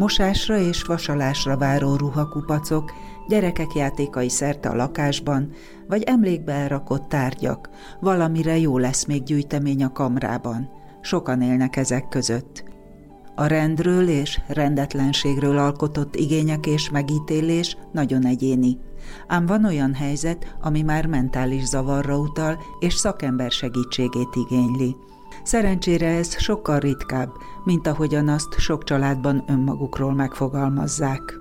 Mosásra és vasalásra váró ruhakupacok, gyerekek játékai szerte a lakásban, vagy emlékbe elrakott tárgyak, valamire jó lesz még gyűjtemény a kamrában. Sokan élnek ezek között. A rendről és rendetlenségről alkotott igények és megítélés nagyon egyéni. Ám van olyan helyzet, ami már mentális zavarra utal, és szakember segítségét igényli. Szerencsére ez sokkal ritkább, mint ahogyan azt sok családban önmagukról megfogalmazzák.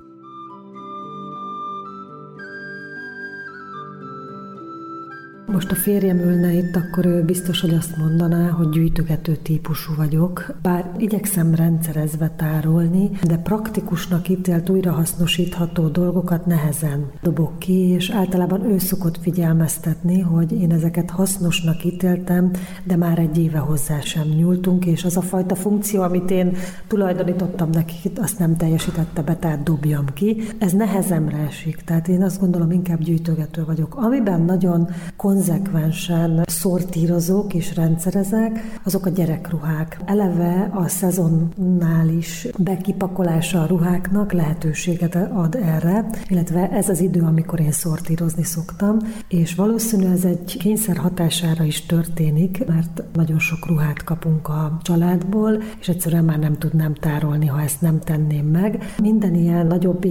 Most a férjem ülne itt, akkor ő biztos, hogy azt mondaná, hogy gyűjtögető típusú vagyok. Bár igyekszem rendszerezve tárolni, de praktikusnak ítélt újrahasznosítható dolgokat nehezen dobok ki, és általában ő szokott figyelmeztetni, hogy én ezeket hasznosnak ítéltem, de már egy éve hozzá sem nyúltunk, és az a fajta funkció, amit én tulajdonítottam neki, azt nem teljesítette be, tehát dobjam ki. Ez nehezemre esik, tehát én azt gondolom, inkább gyűjtögető vagyok. Amiben nagyon kon konzekvensen szortírozók és rendszerezek, azok a gyerekruhák. Eleve a szezonnális bekipakolása a ruháknak lehetőséget ad erre, illetve ez az idő, amikor én szortírozni szoktam, és valószínű ez egy kényszer hatására is történik, mert nagyon sok ruhát kapunk a családból, és egyszerűen már nem tudnám tárolni, ha ezt nem tenném meg. Minden ilyen nagyobb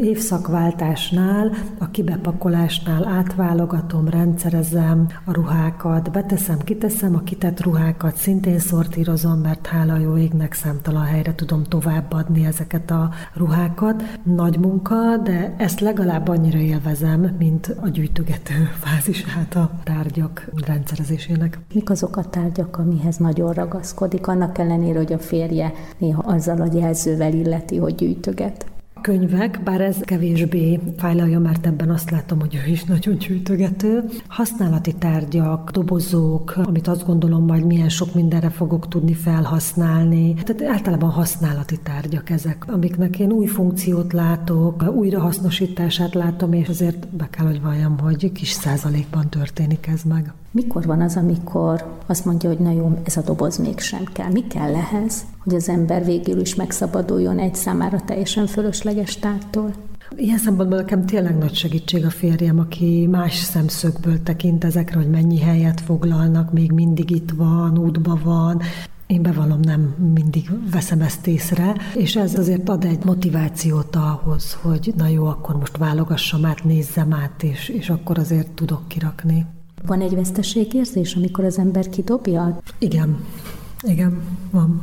évszakváltásnál, a kibepakolásnál átválogatom, rendszer rendszerezem a ruhákat, beteszem, kiteszem a kitett ruhákat, szintén szortírozom, mert hála jó égnek számtalan helyre tudom továbbadni ezeket a ruhákat. Nagy munka, de ezt legalább annyira élvezem, mint a gyűjtögető fázisát a tárgyak rendszerezésének. Mik azok a tárgyak, amihez nagyon ragaszkodik, annak ellenére, hogy a férje néha azzal a jelzővel illeti, hogy gyűjtöget? Könyvek, bár ez kevésbé fájlalja, mert ebben azt látom, hogy ő is nagyon gyűjtögető. Használati tárgyak, dobozók, amit azt gondolom, majd milyen sok mindenre fogok tudni felhasználni. Tehát általában használati tárgyak ezek, amiknek én új funkciót látok, újrahasznosítását látom, és azért be kell, hogy valljam, hogy kis százalékban történik ez meg. Mikor van az, amikor azt mondja, hogy na jó, ez a doboz mégsem kell? Mi kell ehhez, hogy az ember végül is megszabaduljon egy számára teljesen fölösleges tártól? Ilyen szempontból nekem tényleg nagy segítség a férjem, aki más szemszögből tekint ezekre, hogy mennyi helyet foglalnak, még mindig itt van, útban van, én bevallom, nem mindig veszem ezt észre, és ez azért ad egy motivációt ahhoz, hogy na jó, akkor most válogassam át, nézzem át, és, és akkor azért tudok kirakni. Van egy veszteségérzés, amikor az ember kidobja? Igen, igen, van.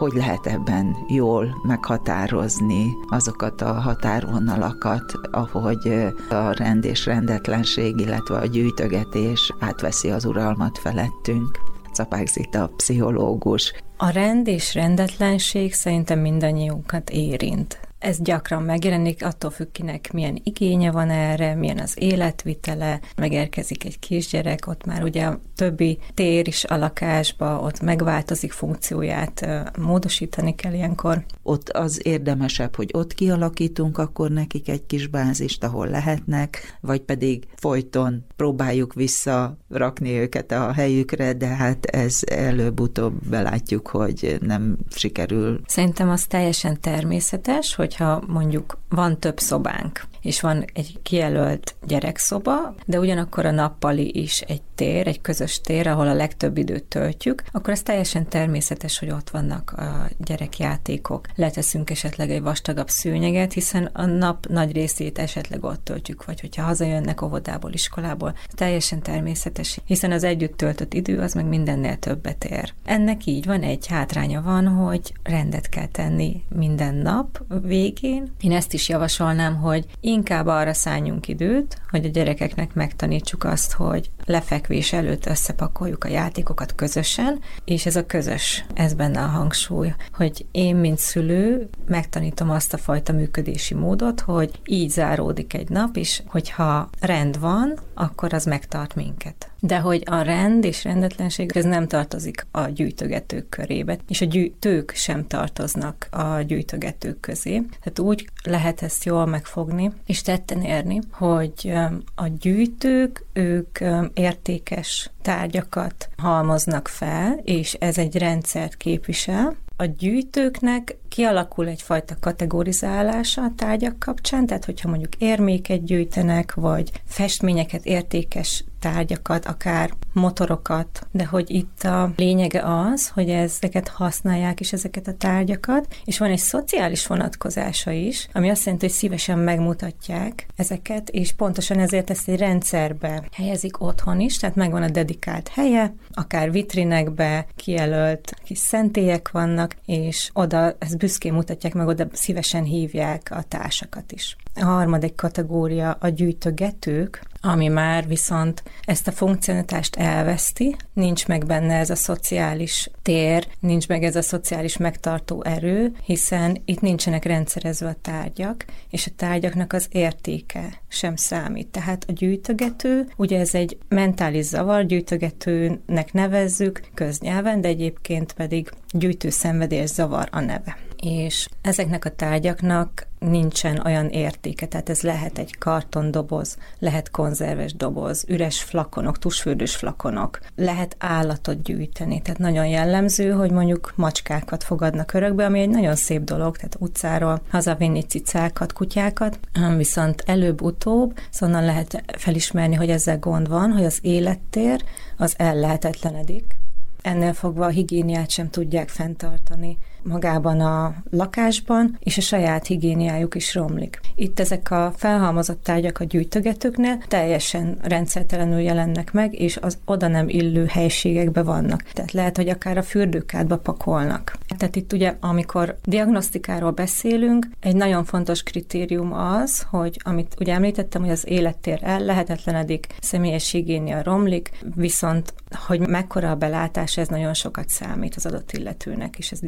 Hogy lehet ebben jól meghatározni azokat a határvonalakat, ahogy a rend és rendetlenség, illetve a gyűjtögetés átveszi az uralmat felettünk. Capák Zita, pszichológus. A rend és rendetlenség szerintem mindannyiunkat érint. Ez gyakran megjelenik, attól függ kinek milyen igénye van erre, milyen az életvitele, megérkezik egy kisgyerek, ott már ugye a többi tér is a lakásba, ott megváltozik funkcióját, módosítani kell ilyenkor. Ott az érdemesebb, hogy ott kialakítunk akkor nekik egy kis bázist, ahol lehetnek, vagy pedig folyton próbáljuk visszarakni őket a helyükre, de hát ez előbb-utóbb belátjuk, hogy nem sikerül. Szerintem az teljesen természetes, hogy hogyha mondjuk van több szobánk, és van egy kijelölt gyerekszoba, de ugyanakkor a nappali is egy tér, egy közös tér, ahol a legtöbb időt töltjük, akkor ez teljesen természetes, hogy ott vannak a gyerekjátékok. Leteszünk esetleg egy vastagabb szőnyeget, hiszen a nap nagy részét esetleg ott töltjük, vagy hogyha hazajönnek óvodából, iskolából, teljesen természetes, hiszen az együtt töltött idő az meg mindennél többet ér. Ennek így van egy hátránya van, hogy rendet kell tenni minden nap végén. Én ezt is javasolnám, hogy inkább arra szálljunk időt, hogy a gyerekeknek megtanítsuk azt, hogy lefekvés előtt összepakoljuk a játékokat közösen, és ez a közös, ez benne a hangsúly, hogy én, mint szülő, megtanítom azt a fajta működési módot, hogy így záródik egy nap, és hogyha rend van, akkor az megtart minket. De hogy a rend és rendetlenség, ez nem tartozik a gyűjtögetők körébe, és a gyűjtők sem tartoznak a gyűjtögetők közé. Tehát úgy lehet ezt jól megfogni, és tetten érni, hogy a gyűjtők, ők értékes tárgyakat halmoznak fel, és ez egy rendszert képvisel, a gyűjtőknek kialakul egyfajta kategorizálása a tárgyak kapcsán, tehát hogyha mondjuk érméket gyűjtenek, vagy festményeket, értékes tárgyakat, akár motorokat, de hogy itt a lényege az, hogy ezeket használják is ezeket a tárgyakat, és van egy szociális vonatkozása is, ami azt jelenti, hogy szívesen megmutatják ezeket, és pontosan ezért ezt egy rendszerbe helyezik otthon is, tehát megvan a dedikált helye, akár vitrinekbe kijelölt kis szentélyek vannak, és oda ezt büszkén mutatják meg, oda szívesen hívják a társakat is. A harmadik kategória a gyűjtögetők, ami már viszont ezt a funkcionalitást elveszti, nincs meg benne ez a szociális tér, nincs meg ez a szociális megtartó erő, hiszen itt nincsenek rendszerezve a tárgyak, és a tárgyaknak az értéke sem számít. Tehát a gyűjtögető, ugye ez egy mentális zavar, gyűjtögetőnek nevezzük köznyelven, de egyébként pedig gyűjtő szenvedés zavar a neve és ezeknek a tárgyaknak nincsen olyan értéke, tehát ez lehet egy kartondoboz, lehet konzerves doboz, üres flakonok, tusfürdős flakonok, lehet állatot gyűjteni, tehát nagyon jellemző, hogy mondjuk macskákat fogadnak örökbe, ami egy nagyon szép dolog, tehát utcáról hazavinni cicákat, kutyákat, viszont előbb-utóbb, szóval lehet felismerni, hogy ezzel gond van, hogy az élettér az ellehetetlenedik, ennél fogva a higiéniát sem tudják fenntartani magában a lakásban, és a saját higiéniájuk is romlik. Itt ezek a felhalmozott tárgyak a gyűjtögetőknél teljesen rendszertelenül jelennek meg, és az oda nem illő helységekbe vannak. Tehát lehet, hogy akár a fürdőkádba pakolnak. Tehát itt ugye, amikor diagnosztikáról beszélünk, egy nagyon fontos kritérium az, hogy amit ugye említettem, hogy az élettér el lehetetlenedik, személyes higiénia romlik, viszont hogy mekkora a belátás, ez nagyon sokat számít az adott illetőnek, és ez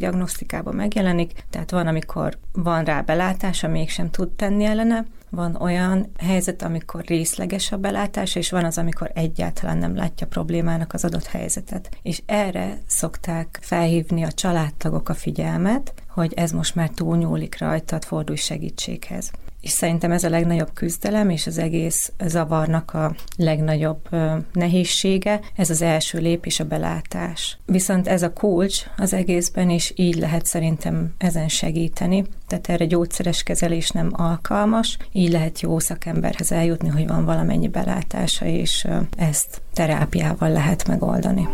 diagnosztikában megjelenik, tehát van, amikor van rá belátása, mégsem tud tenni ellene, van olyan helyzet, amikor részleges a belátása, és van az, amikor egyáltalán nem látja problémának az adott helyzetet. És erre szokták felhívni a családtagok a figyelmet, hogy ez most már túlnyúlik rajtad, fordulj segítséghez és szerintem ez a legnagyobb küzdelem, és az egész zavarnak a legnagyobb nehézsége, ez az első lépés a belátás. Viszont ez a kulcs az egészben, és így lehet szerintem ezen segíteni, tehát erre gyógyszeres kezelés nem alkalmas, így lehet jó szakemberhez eljutni, hogy van valamennyi belátása, és ezt terápiával lehet megoldani.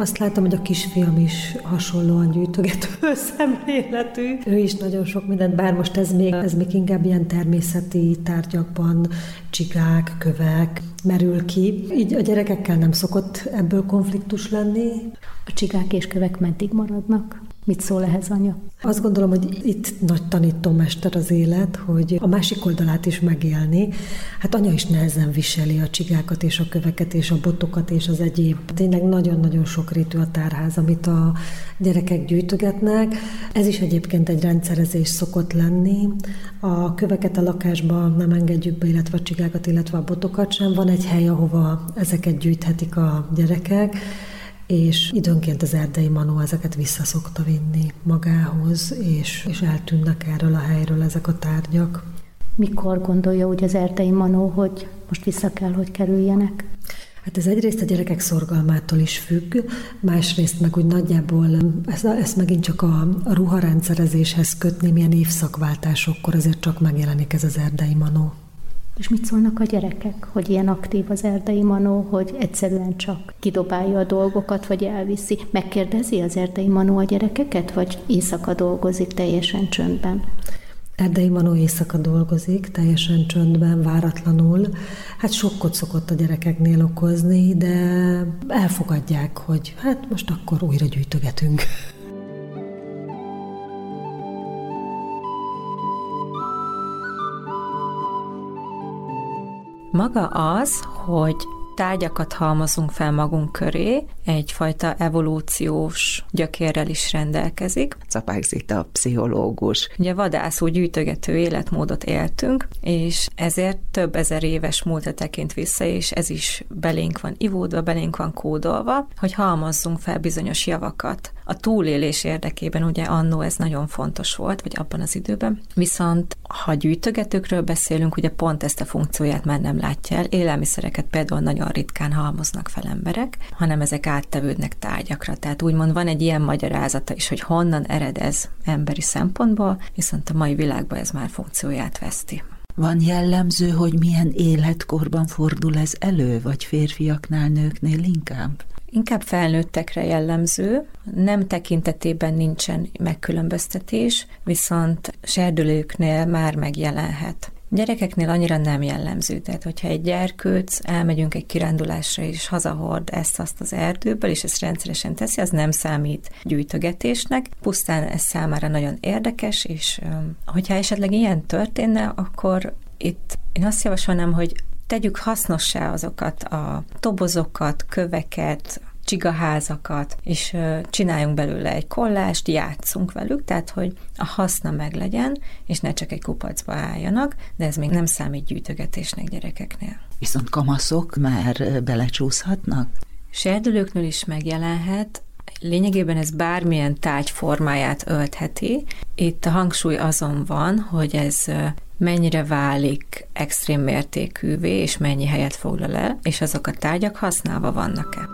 Azt látom, hogy a kisfiam is hasonlóan gyűjtögető szemléletű. Ő is nagyon sok mindent, bár most ez még, ez még inkább ilyen természeti tárgyakban, csigák, kövek merül ki. Így a gyerekekkel nem szokott ebből konfliktus lenni. A csigák és kövek meddig maradnak? Mit szól ehhez anya? Azt gondolom, hogy itt nagy tanítómester az élet, hogy a másik oldalát is megélni. Hát anya is nehezen viseli a csigákat és a köveket és a botokat és az egyéb. Tényleg nagyon-nagyon sokrétű a tárház, amit a gyerekek gyűjtögetnek. Ez is egyébként egy rendszerezés szokott lenni. A köveket a lakásba nem engedjük be, illetve a csigákat, illetve a botokat sem. Van egy hely, ahova ezeket gyűjthetik a gyerekek és időnként az erdei manó ezeket vissza szokta vinni magához, és, és eltűnnek erről a helyről ezek a tárgyak. Mikor gondolja úgy az erdei manó, hogy most vissza kell, hogy kerüljenek? Hát ez egyrészt a gyerekek szorgalmától is függ, másrészt meg úgy nagyjából ezt, ezt megint csak a, a ruharendszerezéshez kötni, milyen évszakváltásokkor azért csak megjelenik ez az erdei manó. És mit szólnak a gyerekek, hogy ilyen aktív az erdei manó, hogy egyszerűen csak kidobálja a dolgokat, vagy elviszi? Megkérdezi az erdei manó a gyerekeket, vagy éjszaka dolgozik teljesen csöndben? Erdei Manó éjszaka dolgozik, teljesen csöndben, váratlanul. Hát sokkot szokott a gyerekeknél okozni, de elfogadják, hogy hát most akkor újra gyűjtögetünk. Maga az, hogy tárgyakat halmozunk fel magunk köré, egyfajta evolúciós gyökérrel is rendelkezik. Capák Zita, pszichológus. Ugye vadászó gyűjtögető életmódot éltünk, és ezért több ezer éves múltra tekint vissza, és ez is belénk van ivódva, belénk van kódolva, hogy halmozzunk fel bizonyos javakat. A túlélés érdekében ugye annó ez nagyon fontos volt, vagy abban az időben. Viszont ha gyűjtögetőkről beszélünk, ugye pont ezt a funkcióját már nem látja el. Élelmiszereket például nagyon ritkán halmoznak fel emberek, hanem ezek áttevődnek tárgyakra. Tehát úgymond van egy ilyen magyarázata is, hogy honnan ered ez emberi szempontból, viszont a mai világban ez már funkcióját veszti. Van jellemző, hogy milyen életkorban fordul ez elő, vagy férfiaknál, nőknél inkább? Inkább felnőttekre jellemző, nem tekintetében nincsen megkülönböztetés, viszont serdülőknél már megjelenhet. Gyerekeknél annyira nem jellemző, tehát hogyha egy gyerkőc elmegyünk egy kirándulásra és hazahord ezt-azt az erdőből, és ezt rendszeresen teszi, az nem számít gyűjtögetésnek, pusztán ez számára nagyon érdekes, és hogyha esetleg ilyen történne, akkor itt én azt javasolnám, hogy tegyük hasznossá azokat a tobozokat, köveket, csigaházakat, és csináljunk belőle egy kollást, játszunk velük, tehát hogy a haszna meglegyen, és ne csak egy kupacba álljanak, de ez még nem számít gyűjtögetésnek gyerekeknél. Viszont kamaszok már belecsúszhatnak? Serdülőknől is megjelenhet, Lényegében ez bármilyen tárgy formáját öltheti. Itt a hangsúly azon van, hogy ez mennyire válik extrém mértékűvé, és mennyi helyet foglal el, és azok a tárgyak használva vannak-e.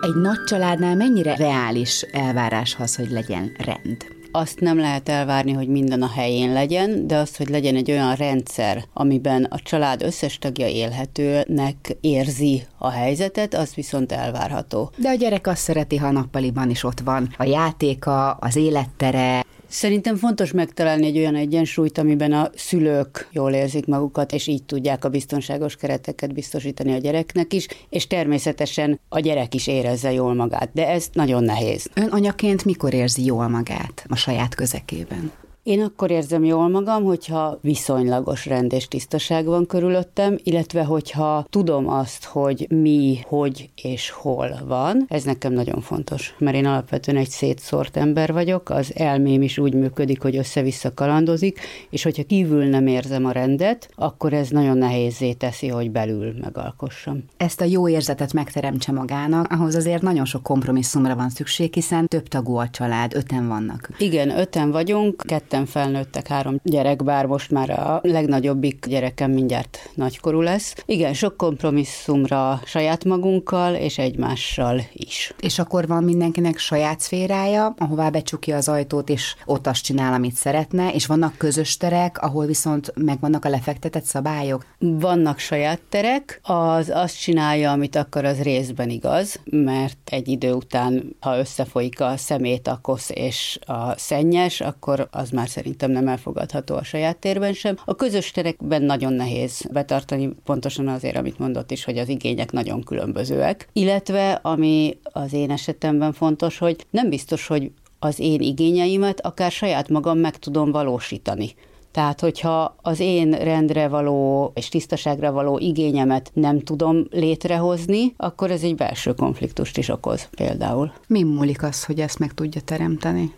Egy nagy családnál mennyire reális elvárás az, hogy legyen rend? Azt nem lehet elvárni, hogy minden a helyén legyen, de az, hogy legyen egy olyan rendszer, amiben a család összes tagja élhetőnek érzi a helyzetet, az viszont elvárható. De a gyerek azt szereti, ha nappaliban is ott van. A játéka, az élettere, Szerintem fontos megtalálni egy olyan egyensúlyt, amiben a szülők jól érzik magukat, és így tudják a biztonságos kereteket biztosítani a gyereknek is, és természetesen a gyerek is érezze jól magát, de ez nagyon nehéz. Ön anyaként mikor érzi jól magát a saját közekében? Én akkor érzem jól magam, hogyha viszonylagos rend és tisztaság van körülöttem, illetve hogyha tudom azt, hogy mi, hogy és hol van. Ez nekem nagyon fontos, mert én alapvetően egy szétszórt ember vagyok, az elmém is úgy működik, hogy össze-vissza kalandozik, és hogyha kívül nem érzem a rendet, akkor ez nagyon nehézé teszi, hogy belül megalkossam. Ezt a jó érzetet megteremtse magának, ahhoz azért nagyon sok kompromisszumra van szükség, hiszen több tagú a család, öten vannak. Igen, öten vagyunk, ketten ketten felnőttek, három gyerek, bár most már a legnagyobbik gyerekem mindjárt nagykorú lesz. Igen, sok kompromisszumra saját magunkkal és egymással is. És akkor van mindenkinek saját szférája, ahová becsukja az ajtót, és ott azt csinál, amit szeretne, és vannak közös terek, ahol viszont megvannak a lefektetett szabályok? Vannak saját terek, az azt csinálja, amit akar, az részben igaz, mert egy idő után, ha összefolyik a szemét, a kosz és a szennyes, akkor az már szerintem nem elfogadható a saját térben sem. A közös terekben nagyon nehéz betartani, pontosan azért, amit mondott is, hogy az igények nagyon különbözőek. Illetve, ami az én esetemben fontos, hogy nem biztos, hogy az én igényeimet akár saját magam meg tudom valósítani. Tehát, hogyha az én rendre való és tisztaságra való igényemet nem tudom létrehozni, akkor ez egy belső konfliktust is okoz például. Mi múlik az, hogy ezt meg tudja teremteni?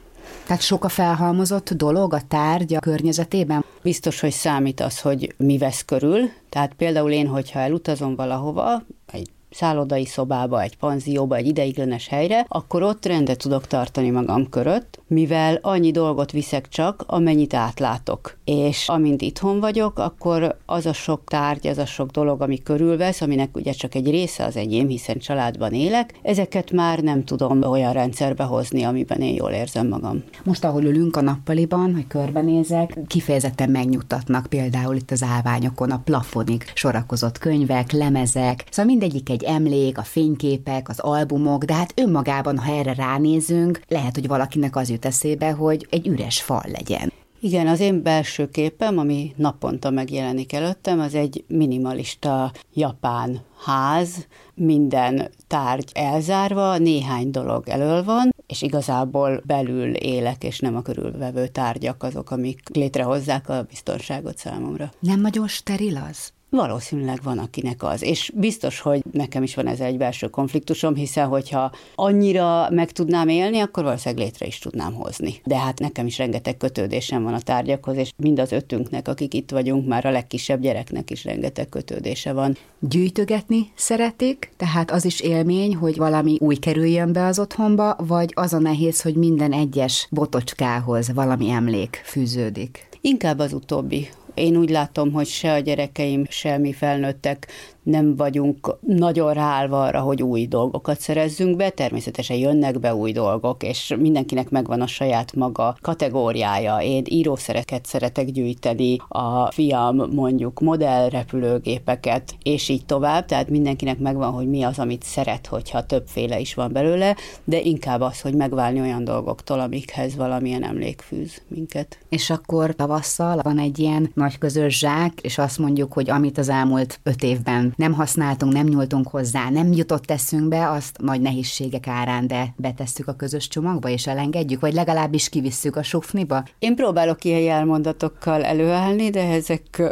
Tehát sok a felhalmozott dolog a tárgy a környezetében? Biztos, hogy számít az, hogy mi vesz körül. Tehát például én, hogyha elutazom valahova, egy szállodai szobába, egy panzióba, egy ideiglenes helyre, akkor ott rendet tudok tartani magam körött, mivel annyi dolgot viszek csak, amennyit átlátok. És amint itthon vagyok, akkor az a sok tárgy, az a sok dolog, ami körülvesz, aminek ugye csak egy része az enyém, hiszen családban élek, ezeket már nem tudom olyan rendszerbe hozni, amiben én jól érzem magam. Most, ahol ülünk a nappaliban, hogy körbenézek, kifejezetten megnyugtatnak például itt az állványokon a plafonig sorakozott könyvek, lemezek, szóval mindegyik egy emlék, a fényképek, az albumok, de hát önmagában, ha erre ránézünk, lehet, hogy valakinek az jut eszébe, hogy egy üres fal legyen. Igen, az én belső képem, ami naponta megjelenik előttem, az egy minimalista japán ház, minden tárgy elzárva, néhány dolog elől van, és igazából belül élek, és nem a körülvevő tárgyak azok, amik létrehozzák a biztonságot számomra. Nem nagyon steril az? Valószínűleg van, akinek az. És biztos, hogy nekem is van ez egy belső konfliktusom, hiszen hogyha annyira meg tudnám élni, akkor valószínűleg létre is tudnám hozni. De hát nekem is rengeteg kötődésem van a tárgyakhoz, és mind az ötünknek, akik itt vagyunk, már a legkisebb gyereknek is rengeteg kötődése van. Gyűjtögetni szeretik, tehát az is élmény, hogy valami új kerüljön be az otthonba, vagy az a nehéz, hogy minden egyes botocskához valami emlék fűződik? Inkább az utóbbi, én úgy látom, hogy se a gyerekeim, se mi felnőttek nem vagyunk nagyon ráállva arra, hogy új dolgokat szerezzünk be, természetesen jönnek be új dolgok, és mindenkinek megvan a saját maga kategóriája. Én írószereket szeretek gyűjteni, a fiam mondjuk modellrepülőgépeket, és így tovább, tehát mindenkinek megvan, hogy mi az, amit szeret, hogyha többféle is van belőle, de inkább az, hogy megválni olyan dolgoktól, amikhez valamilyen emlék fűz minket. És akkor tavasszal van egy ilyen nagy közös zsák, és azt mondjuk, hogy amit az elmúlt öt évben nem használtunk, nem nyúltunk hozzá, nem jutott eszünkbe, azt nagy nehézségek árán, de betesszük a közös csomagba és elengedjük, vagy legalábbis kivisszük a sufniba? Én próbálok ilyen jelmondatokkal előállni, de ezek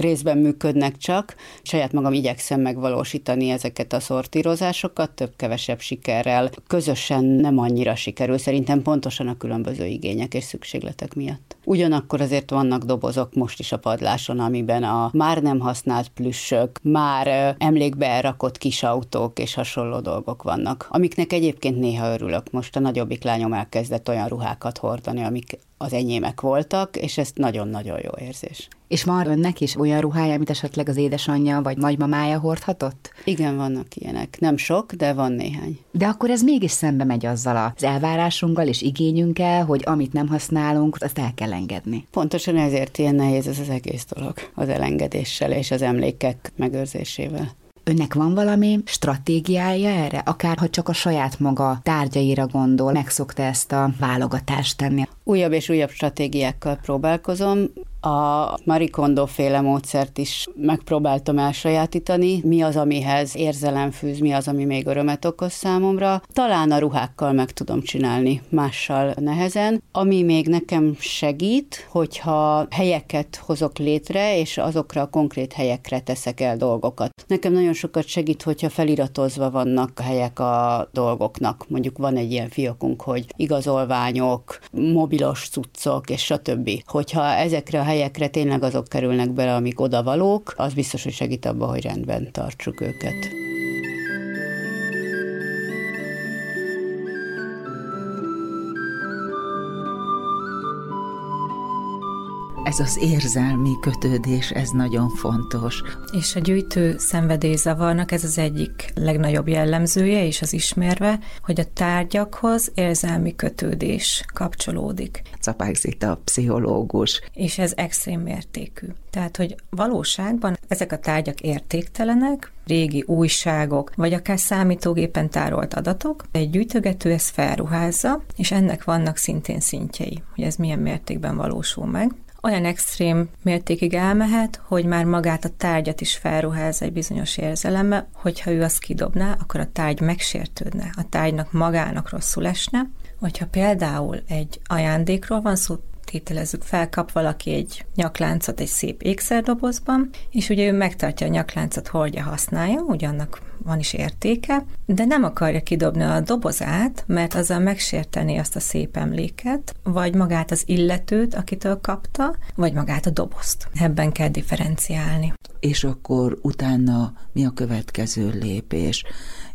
részben működnek csak. Saját magam igyekszem megvalósítani ezeket a szortírozásokat, több-kevesebb sikerrel. Közösen nem annyira sikerül, szerintem pontosan a különböző igények és szükségletek miatt. Ugyanakkor azért vannak dobozok most is a padláson, amiben a már nem használt plüssök, már emlékbe rakott kis autók és hasonló dolgok vannak, amiknek egyébként néha örülök. Most a nagyobbik lányom elkezdett olyan ruhákat hordani, amik az enyémek voltak, és ez nagyon-nagyon jó érzés. És van önnek is olyan ruhája, amit esetleg az édesanyja vagy nagymamája hordhatott? Igen, vannak ilyenek. Nem sok, de van néhány. De akkor ez mégis szembe megy azzal az elvárásunkkal és igényünkkel, hogy amit nem használunk, azt el kell engedni. Pontosan ezért ilyen nehéz ez az egész dolog, az elengedéssel és az emlékek megőrzésével. Önnek van valami stratégiája erre? Akár ha csak a saját maga tárgyaira gondol, megszokta ezt a válogatást tenni? Újabb és újabb stratégiákkal próbálkozom. A Marikondo féle módszert is megpróbáltam elsajátítani. Mi az, amihez érzelem fűz, mi az, ami még örömet okoz számomra. Talán a ruhákkal meg tudom csinálni, mással nehezen. Ami még nekem segít, hogyha helyeket hozok létre, és azokra a konkrét helyekre teszek el dolgokat. Nekem nagyon sokat segít, hogyha feliratozva vannak a helyek a dolgoknak. Mondjuk van egy ilyen fiókunk, hogy igazolványok, mobilos cuccok, és stb. Hogyha ezekre a helyekre tényleg azok kerülnek bele, amik odavalók, az biztos, hogy segít abba, hogy rendben tartsuk őket. Ez az érzelmi kötődés, ez nagyon fontos. És a gyűjtő szenvedélyzavarnak ez az egyik legnagyobb jellemzője, és az ismerve, hogy a tárgyakhoz érzelmi kötődés kapcsolódik. Capák Zita, pszichológus. És ez extrém mértékű. Tehát, hogy valóságban ezek a tárgyak értéktelenek, régi újságok, vagy akár számítógépen tárolt adatok, egy gyűjtögető ezt felruházza, és ennek vannak szintén szintjei, hogy ez milyen mértékben valósul meg olyan extrém mértékig elmehet, hogy már magát a tárgyat is felruház egy bizonyos érzelemmel, hogyha ő azt kidobná, akkor a tárgy megsértődne, a tárgynak magának rosszul esne, hogyha például egy ajándékról van szó, tételezzük fel, kap valaki egy nyakláncot egy szép ékszerdobozban, és ugye ő megtartja a nyakláncot, hordja, használja, ugyannak van is értéke, de nem akarja kidobni a dobozát, mert azzal megsérteni azt a szép emléket, vagy magát az illetőt, akitől kapta, vagy magát a dobozt. Ebben kell differenciálni. és akkor utána mi a következő lépés,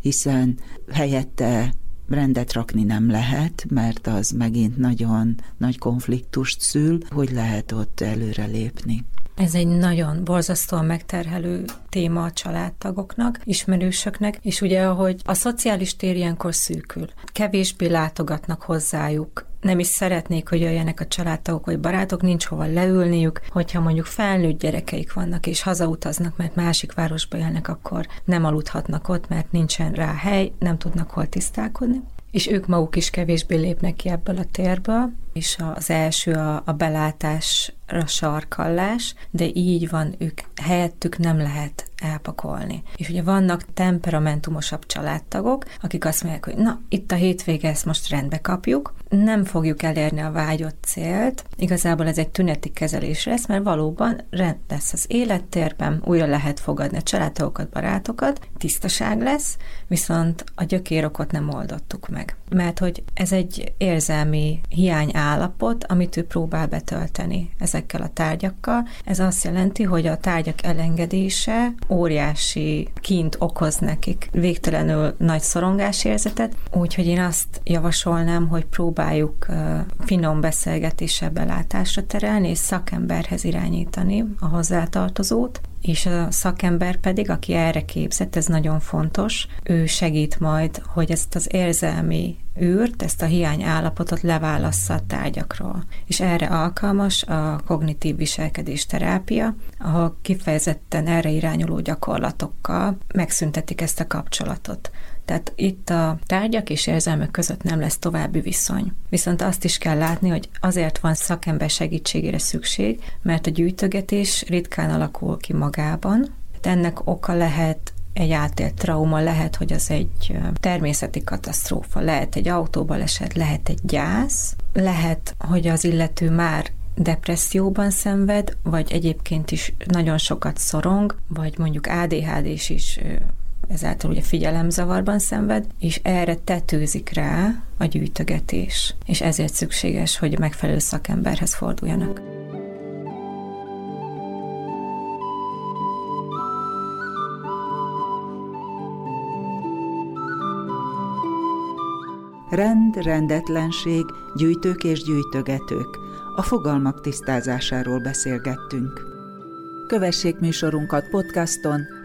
hiszen helyette rendet rakni nem lehet, mert az megint nagyon nagy konfliktust szül, hogy lehet ott előre lépni. Ez egy nagyon borzasztóan megterhelő téma a családtagoknak, ismerősöknek, és ugye, ahogy a szociális tér ilyenkor szűkül, kevésbé látogatnak hozzájuk, nem is szeretnék, hogy jöjjenek a családtagok vagy barátok, nincs hova leülniük, hogyha mondjuk felnőtt gyerekeik vannak és hazautaznak, mert másik városba élnek, akkor nem aludhatnak ott, mert nincsen rá hely, nem tudnak hol tisztálkodni. És ők maguk is kevésbé lépnek ki ebből a térből, és az első a, a belátásra sarkallás, de így van, ők helyettük nem lehet elpakolni. És ugye vannak temperamentumosabb családtagok, akik azt mondják, hogy na, itt a hétvége, ezt most rendbe kapjuk, nem fogjuk elérni a vágyott célt, igazából ez egy tüneti kezelés lesz, mert valóban rend lesz az élettérben, újra lehet fogadni a családtagokat, barátokat, tisztaság lesz, viszont a gyökérokot nem oldottuk meg. Mert hogy ez egy érzelmi hiány állapot, amit ő próbál betölteni ezekkel a tárgyakkal. Ez azt jelenti, hogy a tárgyak elengedése óriási kint okoz nekik, végtelenül nagy szorongásérzetet, úgyhogy én azt javasolnám, hogy próbáljuk finom beszélgetéssel belátásra terelni, és szakemberhez irányítani a hozzátartozót, és a szakember pedig, aki erre képzett, ez nagyon fontos, ő segít majd, hogy ezt az érzelmi űrt, ezt a hiány állapotot leválassza a tárgyakról. És erre alkalmas a kognitív viselkedés terápia, ahol kifejezetten erre irányuló gyakorlatokkal megszüntetik ezt a kapcsolatot. Tehát itt a tárgyak és érzelmek között nem lesz további viszony. Viszont azt is kell látni, hogy azért van szakember segítségére szükség, mert a gyűjtögetés ritkán alakul ki magában. Ennek oka lehet egy átélt trauma, lehet, hogy az egy természeti katasztrófa, lehet egy autóbaleset, lehet egy gyász, lehet, hogy az illető már depresszióban szenved, vagy egyébként is nagyon sokat szorong, vagy mondjuk ADHD-s is ezáltal ugye figyelemzavarban szenved, és erre tetőzik rá a gyűjtögetés, és ezért szükséges, hogy megfelelő szakemberhez forduljanak. Rend, rendetlenség, gyűjtők és gyűjtögetők. A fogalmak tisztázásáról beszélgettünk. Kövessék műsorunkat podcaston,